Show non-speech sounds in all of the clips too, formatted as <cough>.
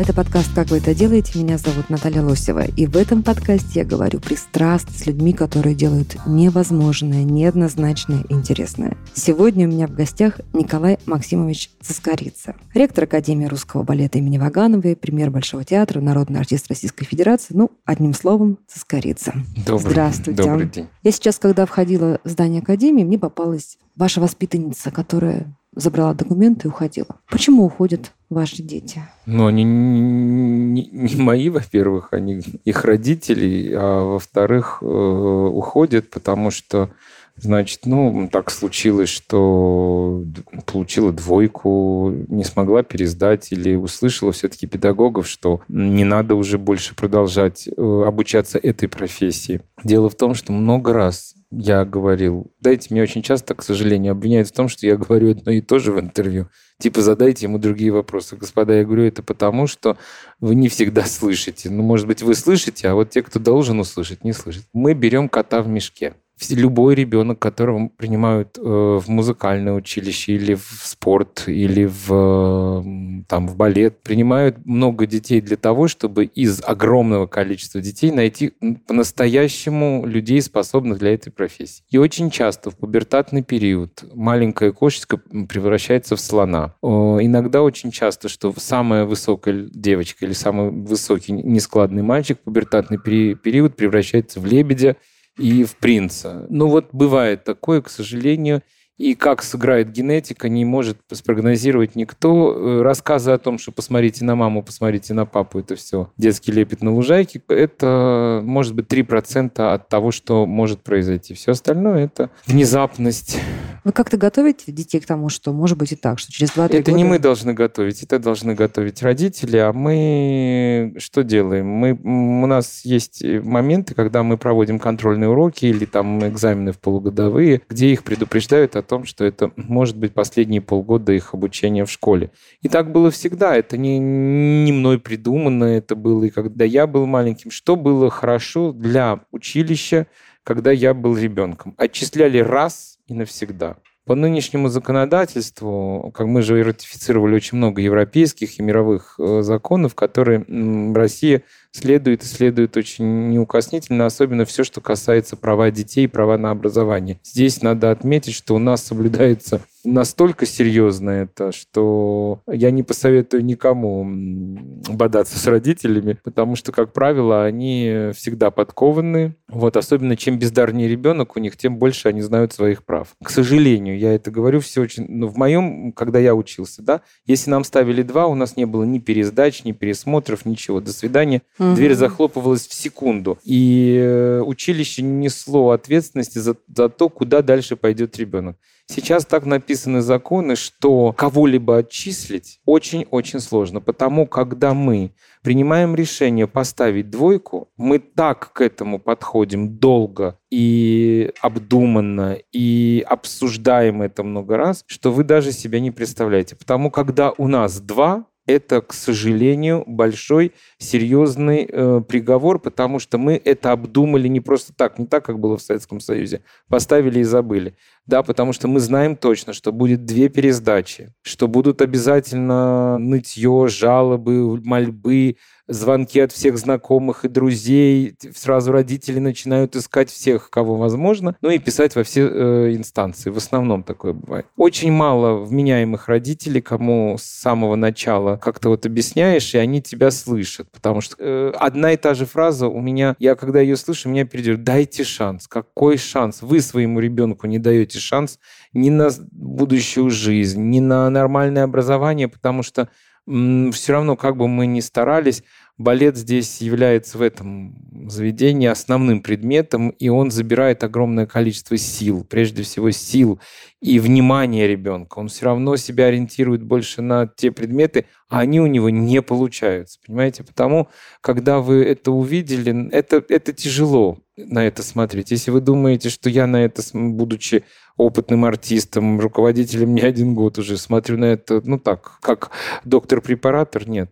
Это подкаст «Как вы это делаете?». Меня зовут Наталья Лосева. И в этом подкасте я говорю пристрастно с людьми, которые делают невозможное, неоднозначное, интересное. Сегодня у меня в гостях Николай Максимович Цискорица, ректор Академии русского балета имени Вагановой, премьер Большого театра, народный артист Российской Федерации. Ну, одним словом, Цискорица. Добрый, Здравствуйте. Добрый день. Я сейчас, когда входила в здание Академии, мне попалась ваша воспитанница, которая забрала документы и уходила. Почему уходят ваши дети? Ну, они не, не мои, во-первых, они их родителей, а во-вторых, э, уходят, потому что, значит, ну, так случилось, что получила двойку, не смогла пересдать или услышала все-таки педагогов, что не надо уже больше продолжать э, обучаться этой профессии. Дело в том, что много раз я говорил, дайте мне очень часто, к сожалению, обвиняют в том, что я говорю одно и то же в интервью. Типа задайте ему другие вопросы. Господа, я говорю это потому, что вы не всегда слышите. Ну, может быть, вы слышите, а вот те, кто должен услышать, не слышат. Мы берем кота в мешке. Любой ребенок, которого принимают э, в музыкальное училище или в спорт, или в, там, в балет, принимают много детей для того, чтобы из огромного количества детей найти по-настоящему людей, способных для этой профессии. И очень часто в пубертатный период маленькая кошечка превращается в слона. Иногда очень часто, что самая высокая девочка или самый высокий нескладный мальчик в пубертатный пери- период превращается в лебедя и в принца. Ну вот бывает такое, к сожалению. И как сыграет генетика, не может спрогнозировать никто. Э, Рассказы о том, что посмотрите на маму, посмотрите на папу, это все детский лепет на лужайке, это может быть 3% от того, что может произойти. Все остальное это внезапность. Вы как-то готовите детей к тому, что может быть и так, что через 2-3 Это года... не мы должны готовить, это должны готовить родители, а мы что делаем? Мы, у нас есть моменты, когда мы проводим контрольные уроки или там экзамены в полугодовые, где их предупреждают о том, что это может быть последние полгода их обучения в школе. И так было всегда, это не, не мной придумано, это было и когда я был маленьким. Что было хорошо для училища, когда я был ребенком? Отчисляли раз и навсегда. По нынешнему законодательству, как мы же ратифицировали очень много европейских и мировых э, законов, которые Россия следует и следует очень неукоснительно, особенно все, что касается права детей и права на образование. Здесь надо отметить, что у нас соблюдается настолько серьезно это, что я не посоветую никому бодаться с родителями, потому что, как правило, они всегда подкованы. Вот, особенно чем бездарнее ребенок у них, тем больше они знают своих прав. К сожалению, я это говорю все очень... Ну, в моем, когда я учился, да, если нам ставили два, у нас не было ни пересдач, ни пересмотров, ничего. До свидания. Мгм. Дверь захлопывалась в секунду. И э, училище несло ответственности за, за то, куда дальше пойдет ребенок. Сейчас так написаны законы, что кого-либо отчислить очень-очень сложно. Потому когда мы принимаем решение поставить двойку, мы так к этому подходим долго и обдуманно, и обсуждаем это много раз, что вы даже себя не представляете. Потому когда у нас два, это, к сожалению, большой серьезный э, приговор, потому что мы это обдумали не просто так, не так, как было в Советском Союзе. Поставили и забыли. Да, потому что мы знаем точно, что будет две пересдачи, что будут обязательно нытье, жалобы, мольбы, звонки от всех знакомых и друзей. Сразу родители начинают искать всех, кого возможно, ну и писать во все э, инстанции. В основном такое бывает. Очень мало вменяемых родителей, кому с самого начала как-то вот объясняешь, и они тебя слышат. Потому что э, одна и та же фраза у меня, я когда ее слышу, меня перейдет, дайте шанс. Какой шанс? Вы своему ребенку не даете шанс ни на будущую жизнь, ни на нормальное образование, потому что все равно, как бы мы ни старались, балет здесь является в этом заведении основным предметом, и он забирает огромное количество сил, прежде всего сил и внимания ребенка. Он все равно себя ориентирует больше на те предметы, а они у него не получаются, понимаете? Потому, когда вы это увидели, это, это тяжело. На это смотреть. Если вы думаете, что я на это, будучи опытным артистом, руководителем не один год уже, смотрю на это, ну так, как доктор-препаратор, нет.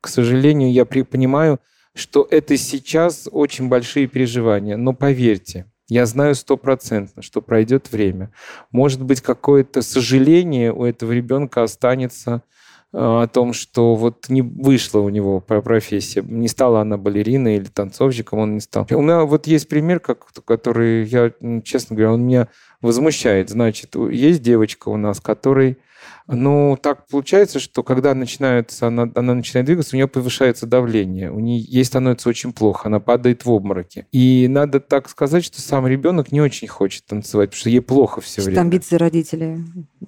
К сожалению, я понимаю, что это сейчас очень большие переживания. Но поверьте, я знаю стопроцентно, что пройдет время. Может быть, какое-то сожаление у этого ребенка останется о том, что вот не вышла у него профессия, не стала она балериной или танцовщиком, он не стал. У меня вот есть пример, как, который я, честно говоря, он меня возмущает. Значит, есть девочка у нас, которой ну, так получается, что когда начинается, она, она начинает двигаться, у нее повышается давление, у нее ей становится очень плохо, она падает в обмороки. И надо так сказать, что сам ребенок не очень хочет танцевать, потому что ей плохо все время. Амбиции родителей.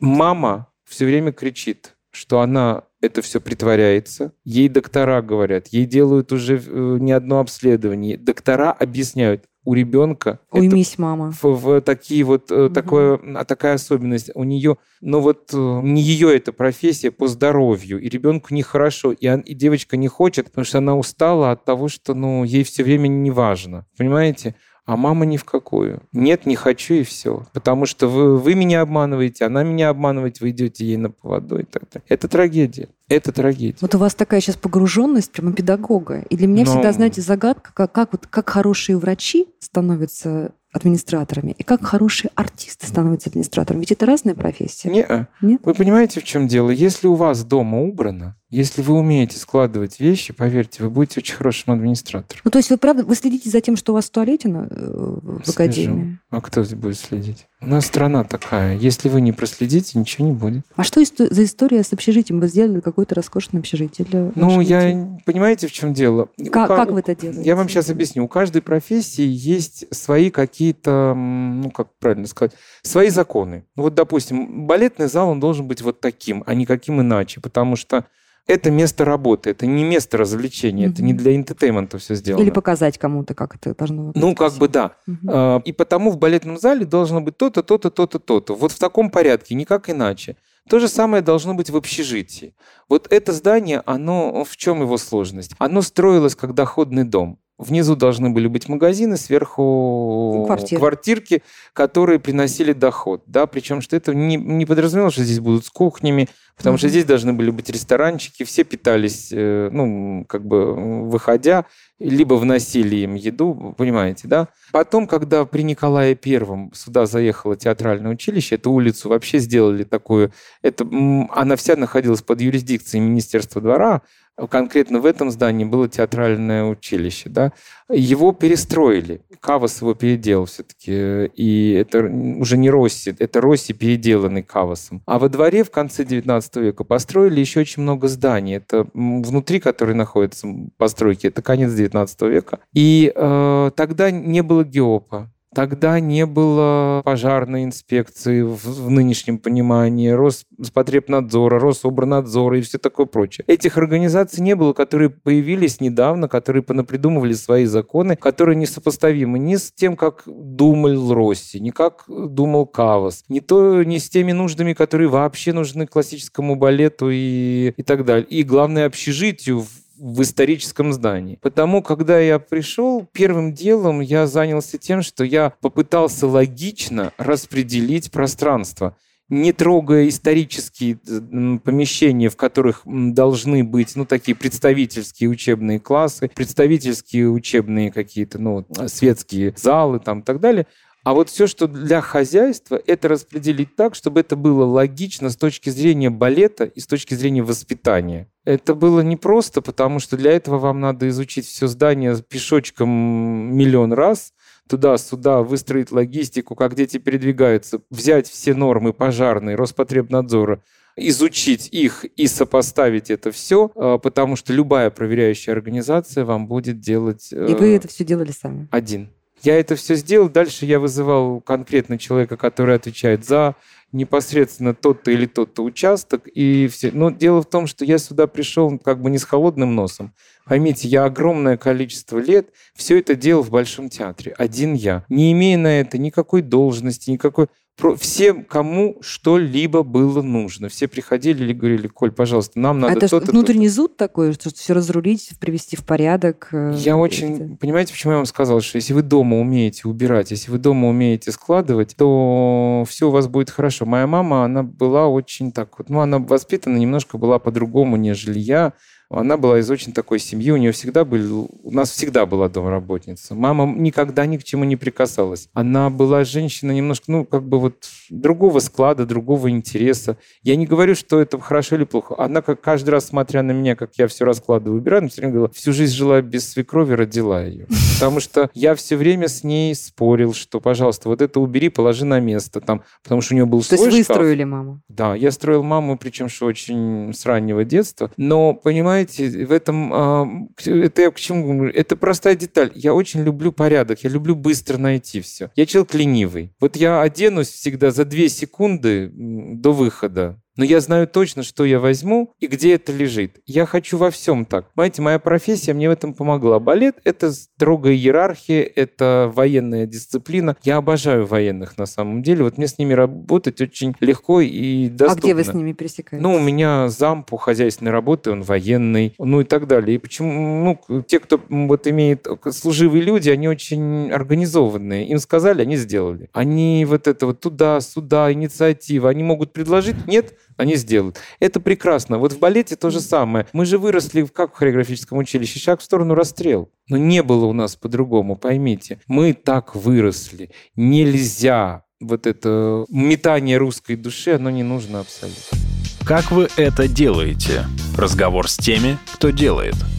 Мама все время кричит, что она это все притворяется. Ей доктора говорят, ей делают уже э, не одно обследование. Доктора объясняют, у ребенка уймись мама в, в такие вот угу. такое а такая особенность у нее но вот э, не ее эта профессия по здоровью и ребенку нехорошо и, он, и девочка не хочет потому что она устала от того что ну ей все время не важно понимаете а мама ни в какую. Нет, не хочу и все. Потому что вы, вы меня обманываете, она меня обманывает, вы идете ей на поводу и так далее. Это трагедия. Это трагедия. Вот у вас такая сейчас погруженность прямо педагога. И для меня Но... всегда, знаете, загадка, как, как, вот, как хорошие врачи становятся администраторами, и как хорошие артисты становятся администраторами. Ведь это разная профессия. Не, Нет? Вы понимаете, в чем дело? Если у вас дома убрано, если вы умеете складывать вещи, поверьте, вы будете очень хорошим администратором. Ну, то есть вы правда, вы следите за тем, что у вас в туалете на, э, в Слежу. академии? А кто будет следить? У нас страна такая. Если вы не проследите, ничего не будет. А что за история с общежитием? Вы сделали какое-то роскошное общежитие для Ну, я... Понимаете, в чем дело? Как, как вы это делаете? Я вам сейчас объясню. У каждой профессии есть свои какие-то, ну, как правильно сказать, свои законы. Вот, допустим, балетный зал, он должен быть вот таким, а не каким иначе, потому что это место работы, это не место развлечения, угу. это не для entertainment а все сделано. Или показать кому-то, как это должно быть. Ну, как бы да. Угу. И потому в балетном зале должно быть то-то, то-то, то-то, то-то. Вот в таком порядке, никак иначе. То же самое должно быть в общежитии. Вот это здание, оно в чем его сложность? Оно строилось как доходный дом. Внизу должны были быть магазины, сверху Квартир. квартирки, которые приносили доход. Да? Причем, что это не, не подразумевалось, что здесь будут с кухнями, потому mm-hmm. что здесь должны были быть ресторанчики, все питались, э, ну, как бы выходя, либо вносили им еду, понимаете, да? Потом, когда при Николае Первом сюда заехало театральное училище, эту улицу вообще сделали такую, это, она вся находилась под юрисдикцией Министерства двора, конкретно в этом здании было театральное училище, да, его перестроили. Кавас его переделал все-таки, и это уже не Росси, это Росси, переделанный Кавасом. А во дворе в конце 19 века построили еще очень много зданий. Это внутри, которые находятся постройки, это конец 19 века. И э, тогда не было геопа, Тогда не было пожарной инспекции в, в нынешнем понимании, Роспотребнадзора, Рособорнадзора и все такое прочее. Этих организаций не было, которые появились недавно, которые понапридумывали свои законы, которые несопоставимы ни с тем, как думал Росси, ни как думал Кавас, ни, то, ни с теми нуждами, которые вообще нужны классическому балету и, и так далее. И главное, общежитию в в историческом здании. Потому, когда я пришел, первым делом я занялся тем, что я попытался логично распределить пространство не трогая исторические помещения, в которых должны быть, ну, такие представительские учебные классы, представительские учебные какие-то, ну, светские залы там и так далее, а вот все, что для хозяйства, это распределить так, чтобы это было логично с точки зрения балета и с точки зрения воспитания. Это было непросто, потому что для этого вам надо изучить все здание пешочком миллион раз, туда-сюда, выстроить логистику, как дети передвигаются, взять все нормы пожарные, Роспотребнадзора, изучить их и сопоставить это все, а, потому что любая проверяющая организация вам будет делать... И вы э, это все делали сами? Один. Я это все сделал. Дальше я вызывал конкретно человека, который отвечает за непосредственно тот-то или тот-то участок. И все. Но дело в том, что я сюда пришел как бы не с холодным носом. Поймите, я огромное количество лет все это делал в Большом театре. Один я. Не имея на это никакой должности, никакой всем, кому что-либо было нужно. Все приходили и говорили, Коль, пожалуйста, нам надо Это то-то, внутренний то зуд такой, что все разрулить, привести в порядок? Э, я очень... Понимаете, почему я вам сказал, что если вы дома умеете убирать, если вы дома умеете складывать, то все у вас будет хорошо. Моя мама, она была очень так вот... Ну, она воспитана немножко была по-другому, нежели я. Она была из очень такой семьи, у нее всегда были, у нас всегда была домработница. Мама никогда ни к чему не прикасалась. Она была женщина немножко, ну, как бы вот другого склада, другого интереса. Я не говорю, что это хорошо или плохо. Она как каждый раз, смотря на меня, как я все раскладываю, убираю, все время говорила, всю жизнь жила без свекрови, родила ее. Потому что я все время с ней спорил, что, пожалуйста, вот это убери, положи на место. Там, потому что у нее был То свой есть вы строили маму? Да, я строил маму, причем что очень с раннего детства. Но, понимаете, знаете, в этом... Это я к чему говорю? Это простая деталь. Я очень люблю порядок, я люблю быстро найти все. Я человек ленивый. Вот я оденусь всегда за две секунды до выхода но я знаю точно, что я возьму и где это лежит. Я хочу во всем так. Понимаете, моя профессия мне в этом помогла. Балет — это строгая иерархия, это военная дисциплина. Я обожаю военных на самом деле. Вот мне с ними работать очень легко и доступно. А где вы с ними пересекаетесь? Ну, у меня зам по хозяйственной работе, он военный, ну и так далее. И почему, ну, те, кто вот имеет служивые люди, они очень организованные. Им сказали, они сделали. Они вот это вот туда, сюда, инициатива, они могут предложить, нет, они сделают. Это прекрасно. Вот в балете то же самое. Мы же выросли в как в хореографическом училище, шаг в сторону расстрел. Но не было у нас по-другому, поймите. Мы так выросли. Нельзя вот это метание русской души, оно не нужно абсолютно. Как вы это делаете? Разговор с теми, кто делает –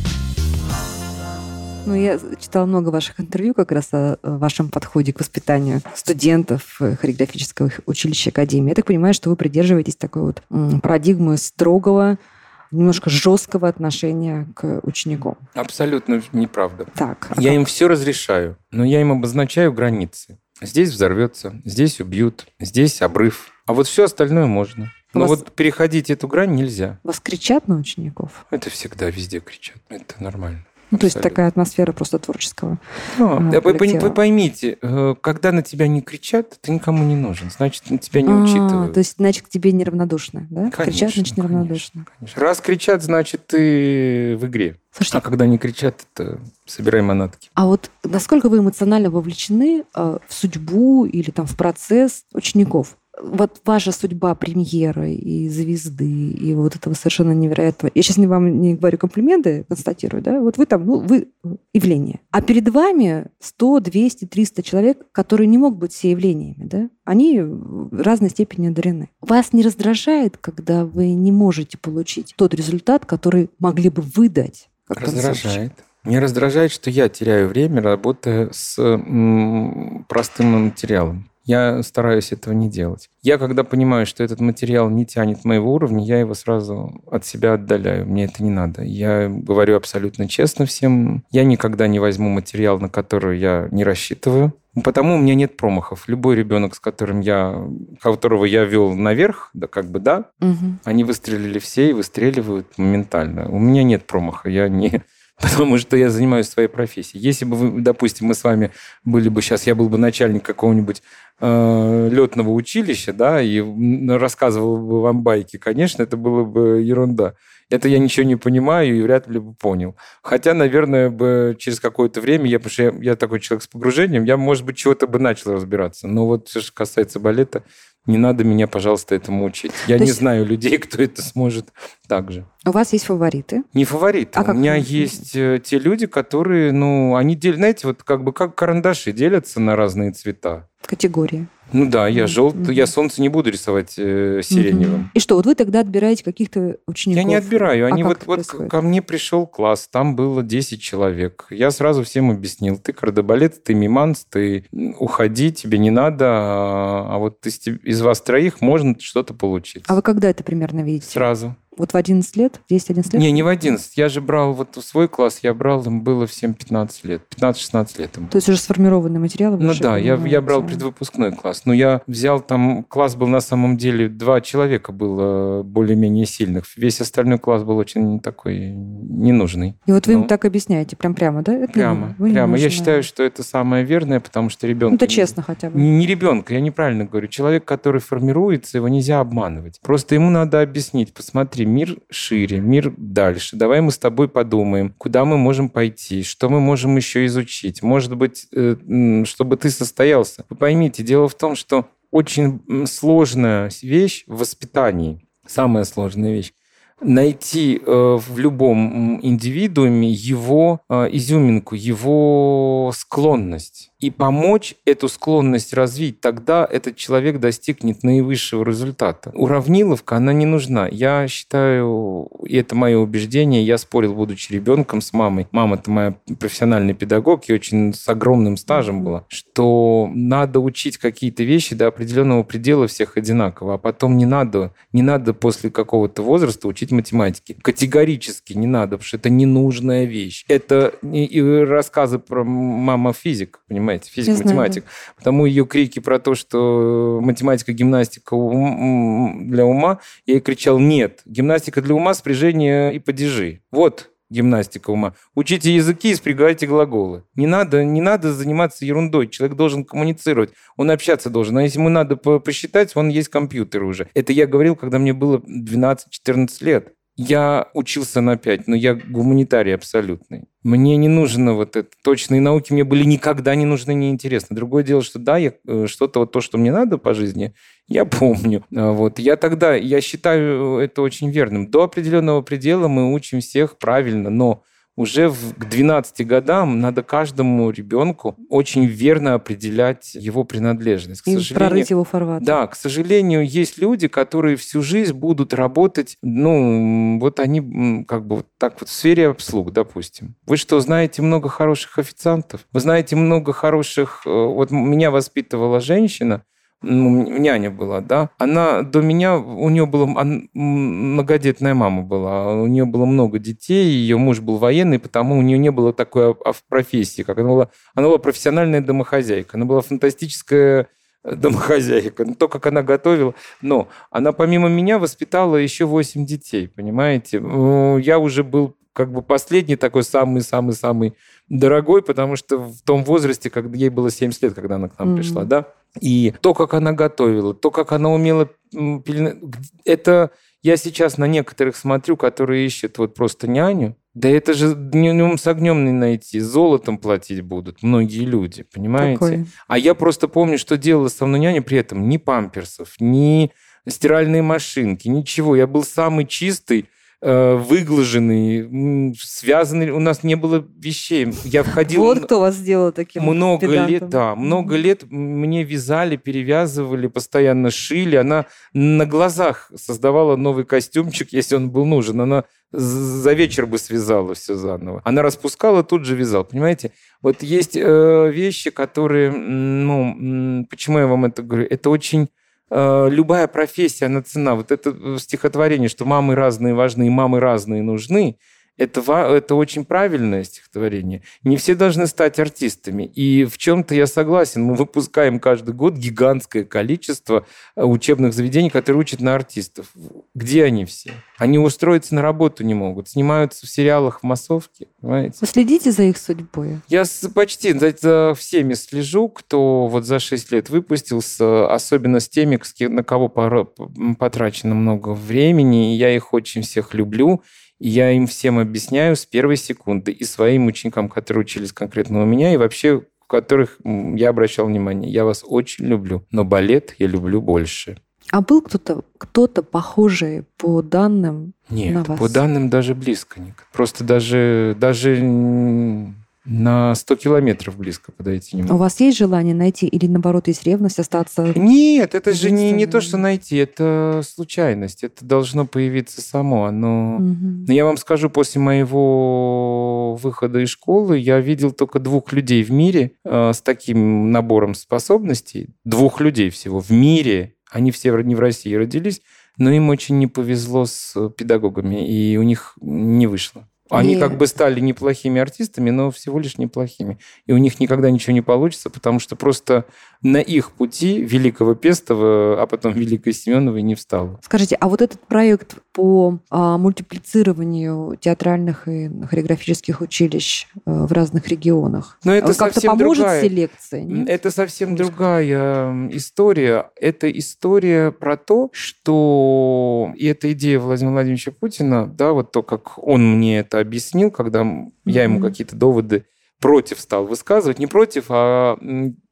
ну, я читала много ваших интервью как раз о вашем подходе к воспитанию студентов э, хореографического училища Академии. Я так понимаю, что вы придерживаетесь такой вот парадигмы строгого, немножко жесткого отношения к ученикам. Абсолютно неправда. Так. А я как? им все разрешаю, но я им обозначаю границы. Здесь взорвется, здесь убьют, здесь обрыв. А вот все остальное можно. Но вас... вот переходить эту грань нельзя. Вас кричат на учеников? Это всегда везде кричат. Это нормально. Ну, то есть такая атмосфера просто творческого. Ну, вы, вы поймите, э, когда на тебя не кричат, ты никому не нужен. Значит, на тебя не а, учитывают. То есть, значит, к тебе неравнодушны, да? Конечно, кричат, значит, неравнодушны. Конечно, конечно. Раз кричат, значит, ты в игре. Слушайте, а когда не кричат, это собирай манатки. А вот насколько вы эмоционально вовлечены э, в судьбу или там в процесс учеников? Вот ваша судьба премьеры и звезды, и вот этого совершенно невероятного... Я сейчас не вам не говорю комплименты, констатирую, да? Вот вы там, ну, вы явление. А перед вами 100, 200, 300 человек, которые не могут быть все явлениями, да? Они в разной степени одарены. Вас не раздражает, когда вы не можете получить тот результат, который могли бы выдать? Раздражает. Мне раздражает, что я теряю время, работая с простым материалом. Я стараюсь этого не делать. Я, когда понимаю, что этот материал не тянет моего уровня, я его сразу от себя отдаляю. Мне это не надо. Я говорю абсолютно честно всем. Я никогда не возьму материал, на который я не рассчитываю. Потому у меня нет промахов. Любой ребенок, с которым я, которого я вел наверх, да как бы да, угу. они выстрелили все и выстреливают моментально. У меня нет промаха. Я не, потому что я занимаюсь своей профессией. Если бы, вы, допустим, мы с вами были бы сейчас, я был бы начальник какого-нибудь э, летного училища, да, и рассказывал бы вам байки, конечно, это было бы ерунда. Это я ничего не понимаю и вряд ли бы понял. Хотя, наверное, бы через какое-то время, я, потому что я, я такой человек с погружением, я, может быть, чего-то бы начал разбираться. Но вот все, что касается балета, не надо меня, пожалуйста, этому учить. Я То не есть... знаю людей, кто это сможет так же. У вас есть фавориты? Не фавориты. А У меня вы... есть э, те люди, которые, ну, они делят, знаете, вот как бы как карандаши делятся на разные цвета. Категории. Ну да, я желтый, mm-hmm. я солнце не буду рисовать э, сиреневым. Mm-hmm. И что, вот вы тогда отбираете каких-то учеников? Я не отбираю. Они а вот, вот ко мне пришел класс, там было 10 человек. Я сразу всем объяснил, ты кардебалет, ты миманс, ты уходи, тебе не надо, а, а вот из, из вас троих можно что-то получить. А вы когда это примерно видите? Сразу. Вот в 11 лет? 10-11 лет? Не, не в 11. Я же брал вот свой класс, я брал, им было всем 15 лет. 15-16 лет. Им. То есть уже сформированный материал? Ну да, я, я брал предвыпускной класс. Но я взял там, класс был на самом деле, два человека было более-менее сильных. Весь остальной класс был очень такой ненужный. И вот вы Ну, им так объясняете, прям прямо, да? Это Прямо, не прямо. Я нужно. считаю, что это самое верное, потому что ребенок... Ну, это честно хотя бы. Не, не ребенка, я неправильно говорю. Человек, который формируется, его нельзя обманывать. Просто ему надо объяснить, посмотри, мир шире, мир дальше. Давай мы с тобой подумаем, куда мы можем пойти, что мы можем еще изучить. Может быть, э, чтобы ты состоялся. Вы поймите, дело в том, что очень сложная вещь в воспитании, самая сложная вещь, найти э, в любом индивидууме его э, изюминку, его склонность и помочь эту склонность развить, тогда этот человек достигнет наивысшего результата. Уравниловка, она не нужна. Я считаю, и это мое убеждение, я спорил, будучи ребенком с мамой. Мама-то моя профессиональный педагог и очень с огромным стажем была, что надо учить какие-то вещи до определенного предела всех одинаково, а потом не надо, не надо после какого-то возраста учить математики. Категорически не надо, потому что это ненужная вещь. Это и рассказы про мама физик, понимаете, физик-математик. Потому ее крики про то, что математика, гимнастика для ума, я ей кричал, нет, гимнастика для ума, спряжение и падежи. Вот гимнастика ума. Учите языки и спрягайте глаголы. Не надо, не надо заниматься ерундой. Человек должен коммуницировать, он общаться должен. А если ему надо по- посчитать, он есть компьютер уже. Это я говорил, когда мне было 12-14 лет. Я учился на 5, но я гуманитарий абсолютный. Мне не нужно вот это. Точные науки мне были никогда не нужны, не интересны. Другое дело, что да, я э, что-то вот то, что мне надо по жизни, я <laughs> помню. А Вот. Я тогда, я считаю это очень верным. До определенного предела мы учим всех правильно, но уже в, к 12 годам надо каждому ребенку очень верно определять его принадлежность. К И сожалению, прорыть его фарватер. да, к сожалению, есть люди, которые всю жизнь будут работать, ну, вот они как бы вот так вот в сфере обслуг, допустим. Вы что, знаете много хороших официантов? Вы знаете много хороших... э, Вот меня воспитывала женщина, ну, няня была, да, она до меня, у нее была многодетная мама была, у нее было много детей, ее муж был военный, потому у нее не было такой а- а- профессии, как она была, она была профессиональная домохозяйка, она была фантастическая э, домохозяйка, ну, то, как она готовила. Но она помимо меня воспитала еще 8 детей, понимаете? Я уже был как бы последний такой самый-самый-самый дорогой, потому что в том возрасте, когда ей было 70 лет, когда она к нам Мгм. пришла, да? И то, как она готовила, то, как она умела Это я сейчас на некоторых смотрю, которые ищут вот просто няню. Да это же днем с огнем не найти. Золотом платить будут многие люди, понимаете? Такой. А я просто помню, что делала со мной няня при этом ни памперсов, ни стиральные машинки, ничего. Я был самый чистый, выглаженный, м, связанный. У нас не было вещей. Я входил... Вот кто вас сделал таким много педантом. лет, да, много лет мне вязали, перевязывали, постоянно шили. Она на глазах создавала новый костюмчик, если он был нужен. Она за вечер бы связала все заново. Она распускала, тут же вязала. Понимаете? Вот есть э, вещи, которые, ну, почему я вам это говорю? Это очень э, любая профессия, она цена. Вот это э, стихотворение, что мамы разные важны мамы разные нужны, это, это очень правильное стихотворение. Не все должны стать артистами. И в чем-то я согласен. Мы выпускаем каждый год гигантское количество э, учебных заведений, которые учат на артистов. Где они все? Они устроиться на работу не могут. Снимаются в сериалах в массовке. Понимаете? Вы следите за их судьбой? Я почти за, всеми слежу, кто вот за 6 лет выпустился, особенно с теми, на кого потрачено много времени. Я их очень всех люблю. И я им всем объясняю с первой секунды. И своим ученикам, которые учились конкретно у меня, и вообще которых я обращал внимание. Я вас очень люблю, но балет я люблю больше. А был кто-то, кто-то похожий по данным Нет, на вас? по данным даже близко. Просто даже, даже на 100 километров близко подойти не могу. У вас есть желание найти или, наоборот, есть ревность остаться? Нет, это же не, не то, что найти, это случайность. Это должно появиться само. Оно... Мгм. Но я вам скажу, после моего выхода из школы я видел только двух людей в мире э, с таким набором способностей. Двух людей всего в мире. Они все не в России родились, но им очень не повезло с э, педагогами, и у них не вышло. Они И- как бы стали неплохими артистами, но всего лишь неплохими. И у них никогда ничего не получится, потому что просто на их пути Великого Пестова, а потом Великой Семеновой не встало. Скажите, а вот этот проект по а, мультиплицированию театральных и хореографических училищ а, в разных регионах, Но это как-то совсем поможет другая, селекции? нет? Это совсем другая история. Это история про то, что и эта идея Владимира Владимировича Путина, да, вот то, как он мне это объяснил, когда я ему какие-то доводы против стал высказывать, не против, а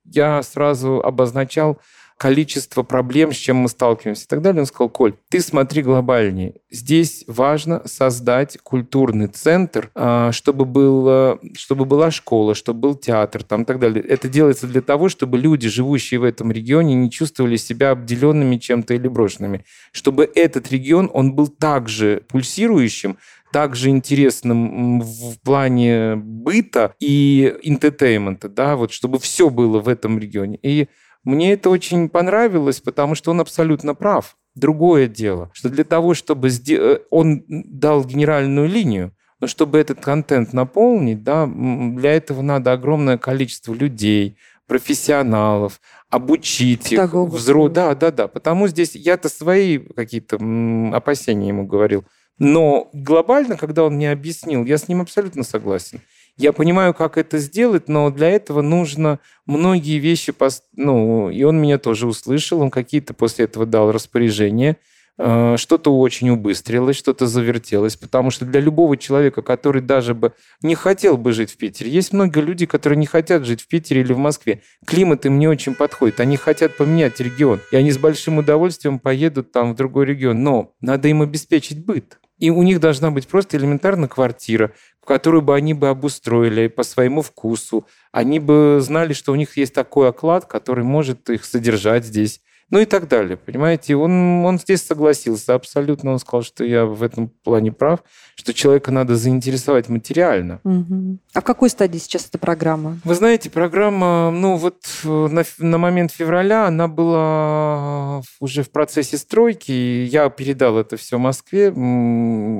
я сразу обозначал количество проблем, с чем мы сталкиваемся и так далее. Он сказал, Коль, ты смотри глобальнее. Здесь важно создать культурный центр, а, чтобы, было, чтобы была школа, чтобы был театр там, и так далее. Это делается для того, чтобы люди, живущие в этом регионе, не чувствовали себя обделенными чем-то или брошенными. Чтобы этот регион, он был также пульсирующим, также интересным в плане быта и интетеймента, да, вот чтобы все было в этом регионе. И мне это очень понравилось, потому что он абсолютно прав. Другое дело, что для того, чтобы э, он дал генеральную линию, но чтобы этот контент наполнить, да, для этого надо огромное количество людей, профессионалов, обучить их, Педагогов. взро... Да, да, да. Потому здесь я-то свои какие-то опасения ему говорил. Но глобально, когда он мне объяснил, я с ним абсолютно согласен. Я понимаю, как это сделать, но для этого нужно многие вещи... Ну, и он меня тоже услышал, он какие-то после этого дал распоряжения. Э, Что-то очень убыстрилось, что-то завертелось, потому что для любого человека, который даже бы не хотел бы жить в Питере, есть много людей, которые не хотят жить в Питере или в Москве. Климат им не очень подходит, они хотят поменять регион, и они с большим удовольствием поедут там в другой регион, но надо им обеспечить быт. И у них должна быть просто элементарно квартира, которую бы они бы обустроили по своему вкусу. Они бы знали, что у них есть такой оклад, который может их содержать здесь. Ну и так далее, понимаете? Он, он здесь согласился абсолютно. Он сказал, что я в этом плане прав, что человека надо заинтересовать материально. Мгм. А в какой стадии сейчас эта программа? Вы знаете, программа, ну вот э, на, на момент февраля она была уже в процессе стройки. и Я передал это все Москве.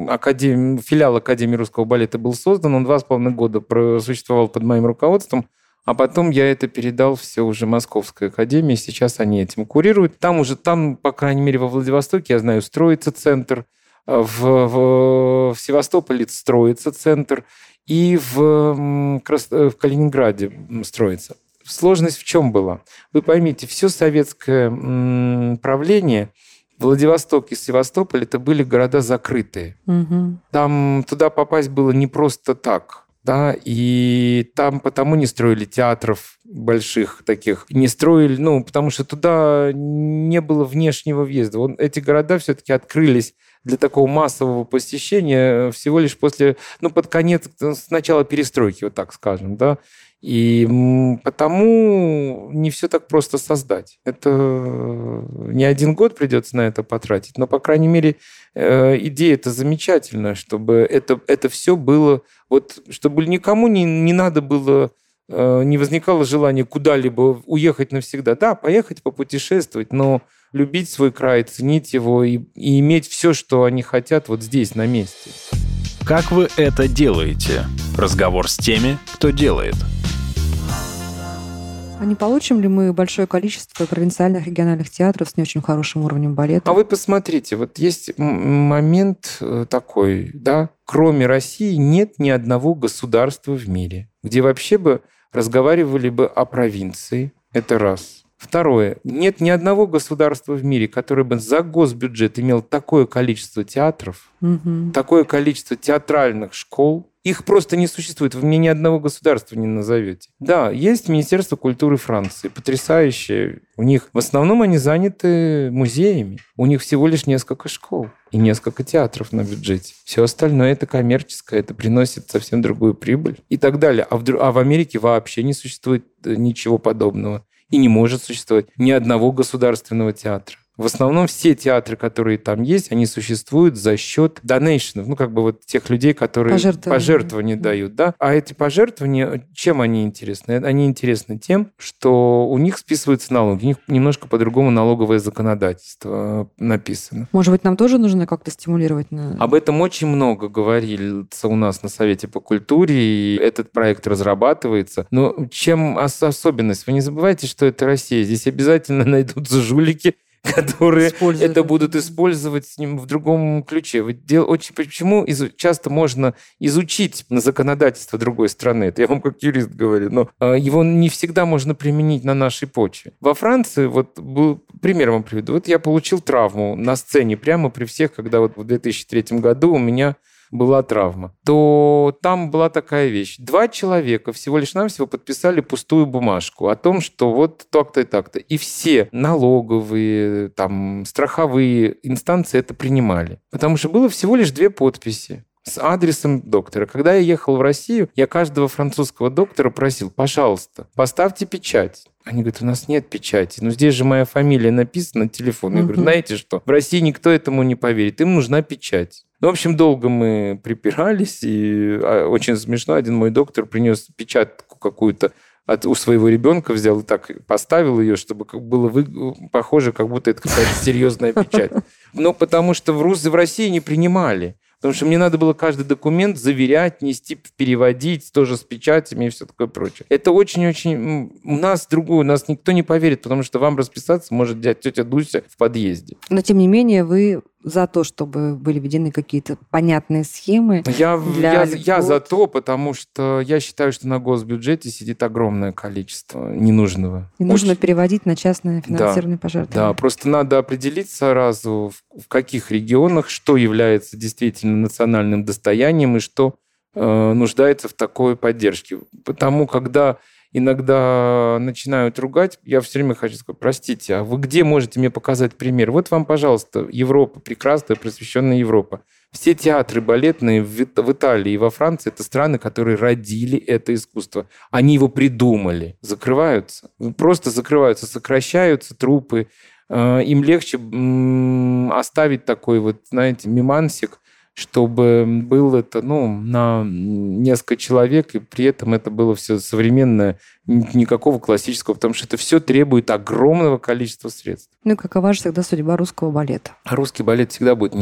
Академ... Филиал Академии русского балета был создан. Он два с половиной года существовал под моим руководством. А потом я это передал все уже Московской академии. Сейчас они этим курируют. Там уже, там, по крайней мере, во Владивостоке, я знаю, строится центр. В, в- в Севастополе строится центр. И в, э, в Калининграде строится. Сложность в чем была? Вы поймите, все советское правление, Владивосток и Севастополь, это были города закрытые. Мгм. Там туда попасть было не просто так. Да, и там потому не строили театров больших таких, не строили, ну, потому что туда не было внешнего въезда. Вот эти города все-таки открылись для такого массового посещения всего лишь после, ну, под конец, э, с начала перестройки, вот так скажем, да. И потому не все так просто создать. Это э, не один год придется на это потратить, но, по крайней мере, э, идея это замечательная, чтобы это, это все было, вот, чтобы никому не, не надо было, э, не возникало желания куда-либо уехать навсегда. Да, поехать, попутешествовать, но любить свой край, ценить его и, и иметь все, что они хотят вот здесь, на месте. Как вы это делаете? Разговор с теми, кто делает. А не получим ли мы большое количество провинциальных региональных театров с не очень хорошим уровнем балета? А вы посмотрите, вот есть момент э, такой, да, кроме России нет ни одного государства в мире, где вообще бы разговаривали бы о провинции. Это раз. Второе. Нет ни одного государства в мире, которое бы за госбюджет имел такое количество театров, Мгм. такое количество театральных школ. Их просто не существует. Вы мне ни одного государства не назовете. Да, есть Министерство культуры Франции. Потрясающее. У них в основном они заняты музеями. У них всего лишь несколько школ и несколько театров на бюджете. Все остальное это коммерческое, это приносит совсем другую прибыль и так далее. А в, а в Америке вообще не существует э, ничего подобного. И не может существовать ни одного государственного театра. В основном все театры, которые там есть, они существуют за счет донейшенов, ну, как бы вот тех людей, которые Пожертвования. пожертвования дают, да. А эти пожертвования, чем они интересны? Они интересны тем, что у них списываются налоги, у них немножко по-другому налоговое законодательство э, написано. Может быть, нам тоже нужно как-то стимулировать на... Об этом очень много говорится у нас на Совете по культуре, и этот проект разрабатывается. Но чем ос- особенность? Вы не забывайте, что это Россия. Здесь обязательно <laughs> найдутся жулики, которые это будут использовать с ним в другом ключе. Очень, почему изу- часто можно изучить законодательство другой страны? Это я вам как юрист говорю. Но а, его не всегда можно применить на нашей почве. Во Франции, вот был, пример вам приведу. Вот я получил травму на сцене прямо при всех, когда вот в 2003 году у меня была травма, то там была такая вещь. Два человека всего лишь навсего подписали пустую бумажку о том, что вот так-то и так-то. И все налоговые, там, страховые инстанции это принимали. Потому что было всего лишь две подписи с адресом доктора. Когда я ехал в Россию, я каждого французского доктора просил, пожалуйста, поставьте печать. Они говорят, у нас нет печати. Но здесь же моя фамилия написана на телефоне. Я говорю, знаете что, в России никто этому не поверит. Им нужна печать. Ну, в общем, долго мы припирались, и а, очень смешно. Один мой доктор принес печатку какую-то от, у своего ребенка, взял и так поставил ее, чтобы было вы- похоже, как будто это какая-то серьезная печать. Но потому что в, Рус- в России не принимали. Потому что мне надо было каждый документ заверять, нести, переводить, тоже с печатями и все такое прочее. Это очень-очень... У нас другую, у нас никто не поверит, потому что вам расписаться может дядь тетя Дуся в подъезде. Но, тем не менее, вы за то, чтобы были введены какие-то понятные схемы. Я, Для я, я за то, потому что я считаю, что на госбюджете сидит огромное количество ненужного. И нужно Очень- переводить на частное финансирование Да, пожертвования. просто надо определиться сразу, в, в каких регионах что является действительно национальным достоянием и что э, нуждается в такой поддержке. Потому когда иногда начинают ругать, я все время хочу сказать, простите, а вы где можете мне показать пример? Вот вам, пожалуйста, Европа, прекрасная, просвещенная Европа. Все театры балетные в, Ит- в Италии и во Франции это страны, которые родили это искусство. Они его придумали. Закрываются. Просто закрываются, сокращаются трупы. Э, Им легче оставить такой вот, знаете, мимансик, чтобы был это, ну, на несколько человек, и при этом это было все современное, никакого классического, потому что это все требует огромного количества средств. Ну и какова же тогда судьба русского балета? Русский балет всегда будет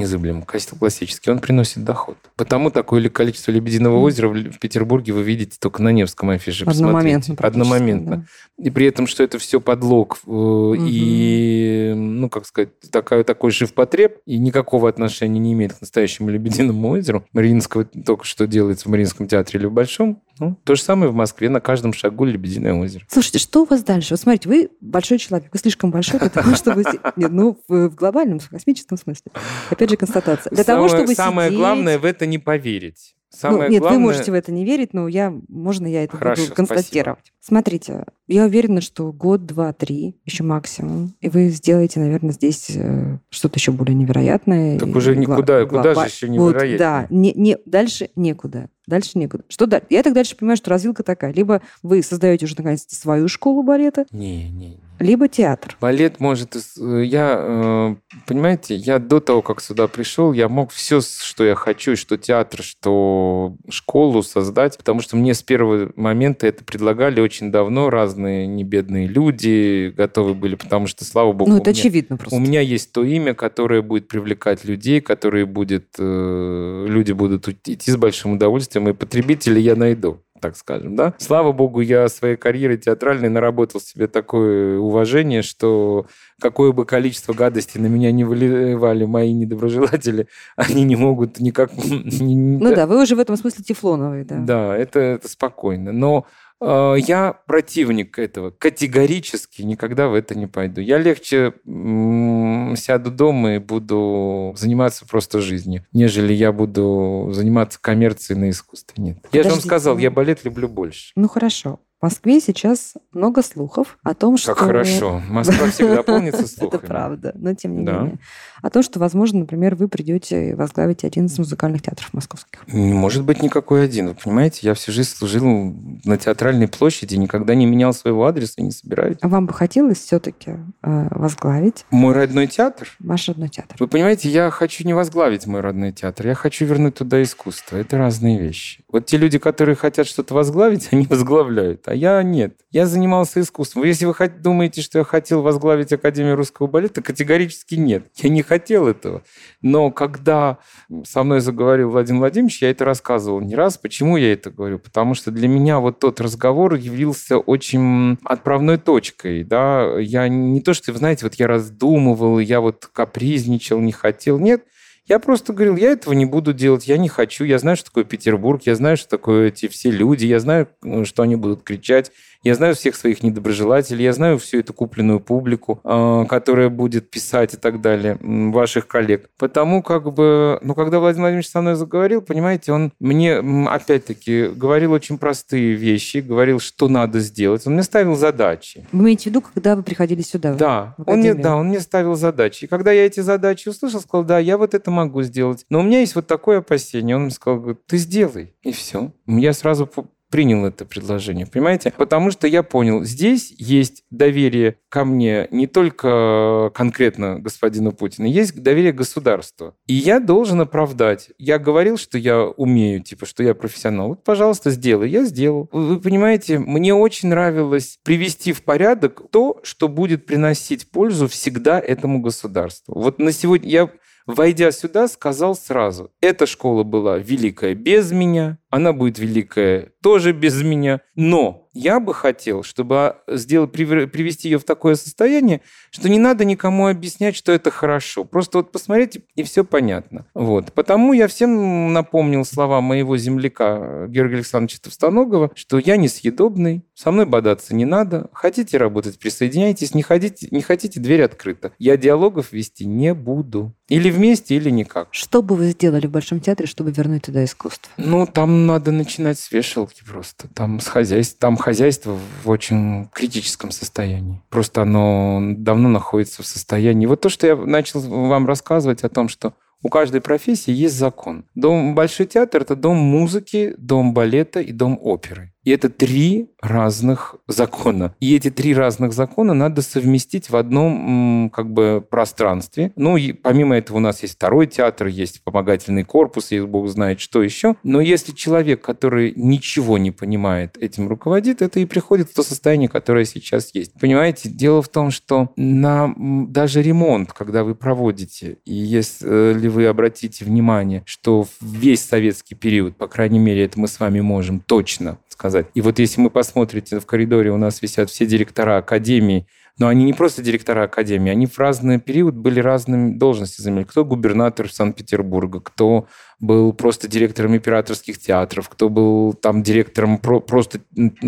качество классический, он приносит доход. Потому такое ли количество «Лебединого Мгм. озера» в Петербурге вы видите только на Невском афише. Одномоментно. Одномоментно. И при этом, что это все подлог э, и, ну, как сказать, такая, такой живпотреб, и никакого отношения не имеет к настоящему Лебединому озеру. Мариинского только что делается в Мариинском театре или в Большом. Ну, то же самое в Москве, на каждом шагу Лебединое озеро. Слушайте, что у вас дальше? Вот смотрите, вы большой человек, вы слишком большой для того, чтобы... <laughs> Нет, ну, в глобальном, в космическом смысле. Опять же, констатация. Для того, чтобы самое главное в это не поверить. Ну, Самое нет, главное... вы можете в это не верить, но я, можно я это Хорошо, буду констатировать. Смотрите, я уверена, что год, два, три, еще максимум, и вы сделаете, наверное, здесь э, что-то еще более невероятное. Так уже гла- никуда, куда же глоба- еще Вот, невероятнее? да, не, не, дальше некуда. Дальше некуда. Что дальше? Я так дальше понимаю, что развилка такая. Либо вы создаете уже наконец свою школу балета, не, не. Либо театр. Балет может... э, Я, э, понимаете, я до того, как сюда пришел, я мог все, что я хочу, что театр, что школу создать, потому что мне с первого момента это предлагали очень давно разные небедные люди, готовы были, потому что, слава богу, Ну, это меня- очевидно просто. У меня есть то имя, которое будет привлекать людей, которые будет, э, люди будут идти с большим удовольствием, и потребителей я найду так скажем, да. Слава богу, я своей карьерой театральной наработал себе такое уважение, что какое бы количество гадостей на меня не выливали мои недоброжелатели, <laughs> они не могут никак... Ну да, вы уже в этом смысле тефлоновый, да. Да, это, это спокойно. Но э, я противник этого. Категорически никогда в это не пойду. Я легче сяду дома и буду заниматься просто жизнью, нежели я буду заниматься коммерцией на искусстве. Нет. Я же вам сказал, ну- я балет люблю больше. Ну хорошо. В Москве сейчас много слухов о том, что... Как хорошо. Москва всегда полнится <laughs> слухами. Это правда, но тем не Да. менее. О том, что, возможно, например, вы придете возглавить один из музыкальных театров московских. Может быть никакой один. Вы понимаете, я всю жизнь служил на театральной площади, никогда не менял своего адреса и не собираюсь. А вам бы хотелось все-таки возглавить Мой родной театр? ваш родной театр? Вы понимаете, я хочу не возглавить мой родной театр, я хочу вернуть туда искусство. Это разные вещи. Вот те люди, которые хотят что-то возглавить, <laughs> они возглавляют, а я нет. Я занимался искусством. Если вы думаете, что я хотел возглавить Академию русского балета, категорически нет. Я не хотел этого. Но когда со мной заговорил Владимир Владимирович, я это рассказывал не раз. Почему я это говорю? Потому что для меня вот тот разговор явился очень отправной точкой. Да? Я не то, что, вы знаете, вот я раздумывал, я вот капризничал, не хотел. Нет, я просто говорил, я этого не буду делать, я не хочу, я знаю, что такое Петербург, я знаю, что такое эти все люди, я знаю, ну, что они будут кричать, я знаю всех своих недоброжелателей, я знаю всю эту купленную публику, э, которая будет писать и так далее, ваших коллег. Потому как бы, ну, когда Владимир Владимирович со мной заговорил, понимаете, он мне, опять-таки, говорил очень простые вещи, говорил, что надо сделать. Он мне ставил задачи. Вы имеете в виду, когда вы приходили сюда? Да, он мне, да, он мне ставил задачи. И когда я эти задачи услышал, сказал, да, я вот это могу сделать. Но у меня есть вот такое опасение. Он мне сказал, ты сделай. И все. Я сразу принял это предложение, понимаете? Потому что я понял, здесь есть доверие ко мне не только конкретно господину Путину, есть доверие государству. И я должен оправдать. Я говорил, что я умею, типа, что я профессионал. Вот, пожалуйста, сделай. Я сделал. Вы понимаете, мне очень нравилось привести в порядок то, что будет приносить пользу всегда этому государству. Вот на сегодня я Войдя сюда, сказал сразу, эта школа была великая без меня, она будет великая тоже без меня, но я бы хотел, чтобы сделать, привер- привести ее в такое состояние, что не надо никому объяснять, что это хорошо. Просто вот посмотрите, и все понятно. Вот. Потому я всем напомнил слова моего земляка Георгия Александровича Товстоногова, что я несъедобный, со мной бодаться не надо, хотите работать, присоединяйтесь, не, ходите, не хотите, дверь открыта. Я диалогов вести не буду. Или вместе, или никак. Что бы вы сделали в Большом театре, чтобы вернуть туда искусство? Ну, там надо начинать с вешалки просто. Там, с хозяйств... там хозяйство в очень критическом состоянии. Просто оно давно находится в состоянии... Вот то, что я начал вам рассказывать о том, что у каждой профессии есть закон. Дом Большой театр – это дом музыки, дом балета и дом оперы. И это три разных закона. И эти три разных закона надо совместить в одном как бы пространстве. Ну, и помимо этого у нас есть второй театр, есть вспомогательный корпус, есть бог знает что еще. Но если человек, который ничего не понимает, этим руководит, это и приходит в то состояние, которое сейчас есть. Понимаете, дело в том, что на даже ремонт, когда вы проводите, и если вы обратите внимание, что весь советский период, по крайней мере, это мы с вами можем точно сказать. И вот если мы посмотрите в коридоре, у нас висят все директора академии, но они не просто директора академии, они в разный период были разными должности занимали. Кто губернатор Санкт-Петербурга, кто был просто директором императорских театров, кто был там директором про- просто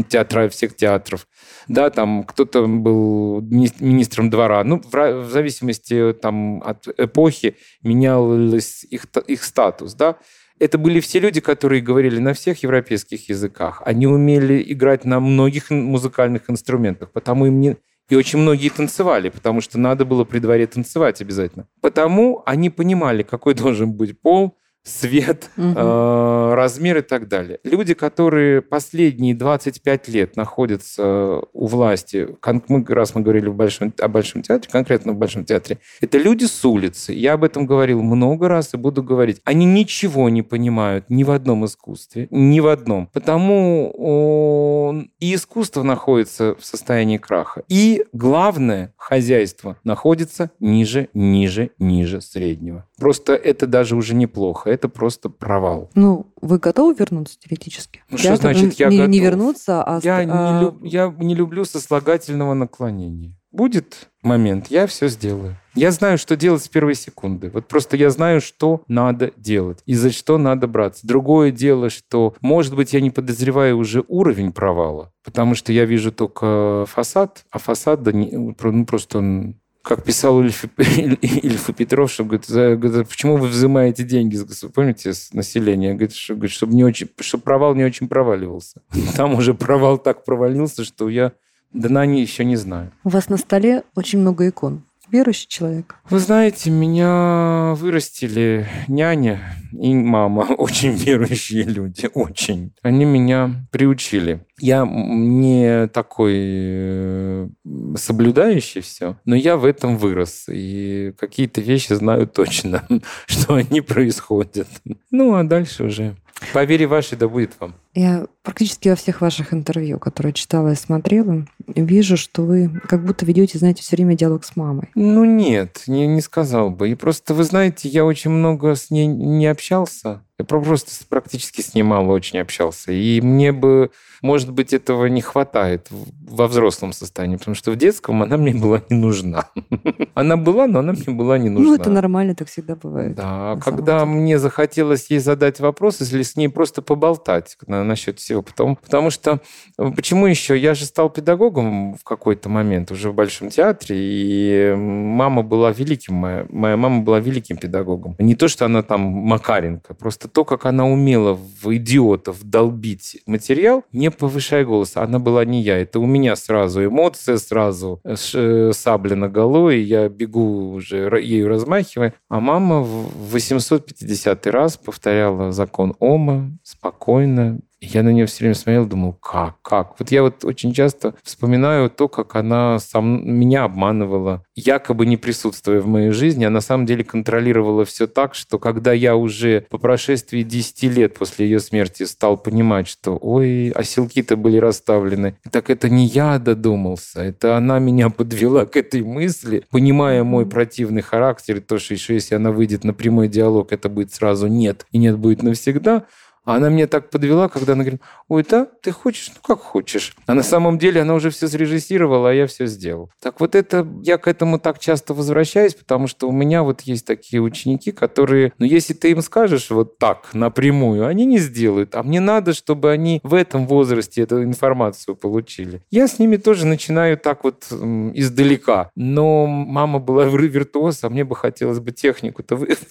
театра всех театров. Да, там кто-то был мини- министром двора. Ну, в, в зависимости там, от эпохи менялся их, их статус, да. Это были все люди, которые говорили на всех европейских языках. Они умели играть на многих музыкальных инструментах, потому им не... И очень многие танцевали, потому что надо было при дворе танцевать обязательно. Потому они понимали, какой должен быть пол, свет, Мгм. э, размер и так далее. Люди, которые последние 25 лет находятся у власти, кон- мы, раз мы говорили в большом, о Большом театре, конкретно в Большом театре, это люди с улицы. Я об этом говорил много раз и буду говорить. Они ничего не понимают ни в одном искусстве, ни в одном. Потому о, и искусство находится в состоянии краха. И главное, хозяйство находится ниже, ниже, ниже среднего. Просто это даже уже неплохо, это просто провал. Ну, вы готовы вернуться теоретически? Ну, что значит «я не, не готов»? вернуться, а... Я а, не, люб- я не люблю сослагательного наклонения. Будет момент, я все сделаю. Я знаю, что делать с первой секунды. Вот просто я знаю, что надо делать и за что надо браться. Другое дело, что, может быть, я не подозреваю уже уровень провала, потому что я вижу только фасад, а фасад да не- ну, просто он как писал Ильф, <laughs> Ильф Петров, что говорит, говорит, почему вы взимаете деньги, помните, с населения? Говорит, что, говорит, чтобы, не очень, чтобы провал не очень проваливался. <laughs> Там уже провал так провалился, что я до нани еще не знаю. У вас на столе очень много икон верующий человек? Вы знаете, меня вырастили няня и мама, <laughs> очень верующие люди, очень. Они меня приучили. Я не такой э, соблюдающий все, но я в этом вырос. И какие-то вещи знаю точно, <laughs> что они происходят. Ну, а дальше уже по вере вашей да будет вам. Я практически во всех ваших интервью, которые читала и смотрела, вижу, что вы как будто ведете, знаете, все время диалог с мамой. Ну нет, не, не сказал бы. И просто, вы знаете, я очень много с ней не общался. Я просто практически с ней мало очень общался. И мне бы, может быть, этого не хватает во взрослом состоянии, потому что в детском она мне была не нужна. <laughs> Она была, но она мне была не нужна. Ну, это нормально, так всегда бывает. Да, когда мне захотелось ей задать вопрос, если с ней просто поболтать насчет всего. Потому, потому что, э, почему еще? Я же стал педагогом в какой-то момент уже в Большом театре, и мама была великим, моя, моя мама была великим педагогом. Не то, что она там Макаренко, просто то, как она умела в идиотов долбить материал, не повышая голоса. Она была не я. Это у меня сразу эмоция, сразу э, э, сабля на голову, и я бегу уже ею размахивая. А мама в 850 раз повторяла закон Ома спокойно, я на нее все время смотрел, думал, как, как? Вот я вот очень часто вспоминаю то, как она сам меня обманывала, якобы не присутствуя в моей жизни, а на самом деле контролировала все так, что когда я уже по прошествии 10 лет после ее смерти стал понимать, что, ой, оселки-то были расставлены, так это не я додумался, это она меня подвела к этой мысли, понимая мой противный характер, и то, что еще если она выйдет на прямой диалог, это будет сразу нет, и нет будет навсегда, а она меня так подвела, когда она говорит, ой, да, ты хочешь? Ну, как хочешь. А на самом деле она уже все срежиссировала, а я все сделал. Так вот это, я к этому так часто возвращаюсь, потому что у меня вот есть такие ученики, которые, ну, если ты им скажешь вот так, напрямую, они не сделают. А мне надо, чтобы они в этом возрасте эту информацию получили. Я с ними тоже начинаю так вот издалека. Но мама была виртуоз, а мне бы хотелось бы технику-то выяснить.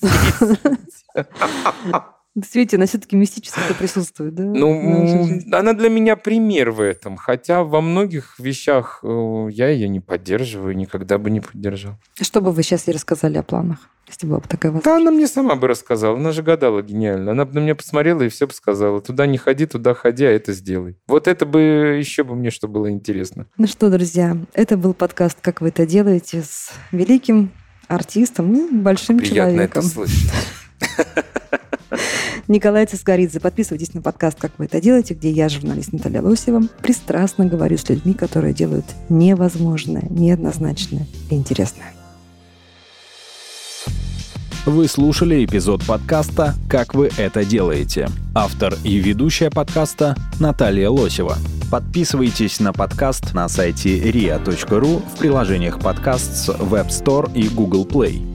<laughs> Действительно, все-таки мистическое присутствует, да? Ну, она для меня пример в этом. Хотя во многих вещах э, я ее не поддерживаю, никогда бы не поддержал. Что бы вы сейчас ей рассказали о планах? Если была бы такая возможность. Да, она мне сама бы рассказала. Она же гадала гениально. Она бы на меня посмотрела и все бы сказала. Туда не ходи, туда ходи, а это сделай. Вот это бы еще бы мне что было интересно. Ну что, друзья, это был подкаст «Как вы это делаете» с великим артистом, ну, большим Приятно человеком. это слышать. <laughs> Николай Цискоридзе. Подписывайтесь на подкаст «Как вы это делаете», где я, журналист Наталья Лосева, пристрастно говорю с людьми, которые делают невозможное, неоднозначное и интересное. Вы слушали эпизод подкаста «Как вы это делаете». Автор и ведущая подкаста Наталья Лосева. Подписывайтесь на подкаст на сайте ria.ru в приложениях подкаст с Web Store и Google Play.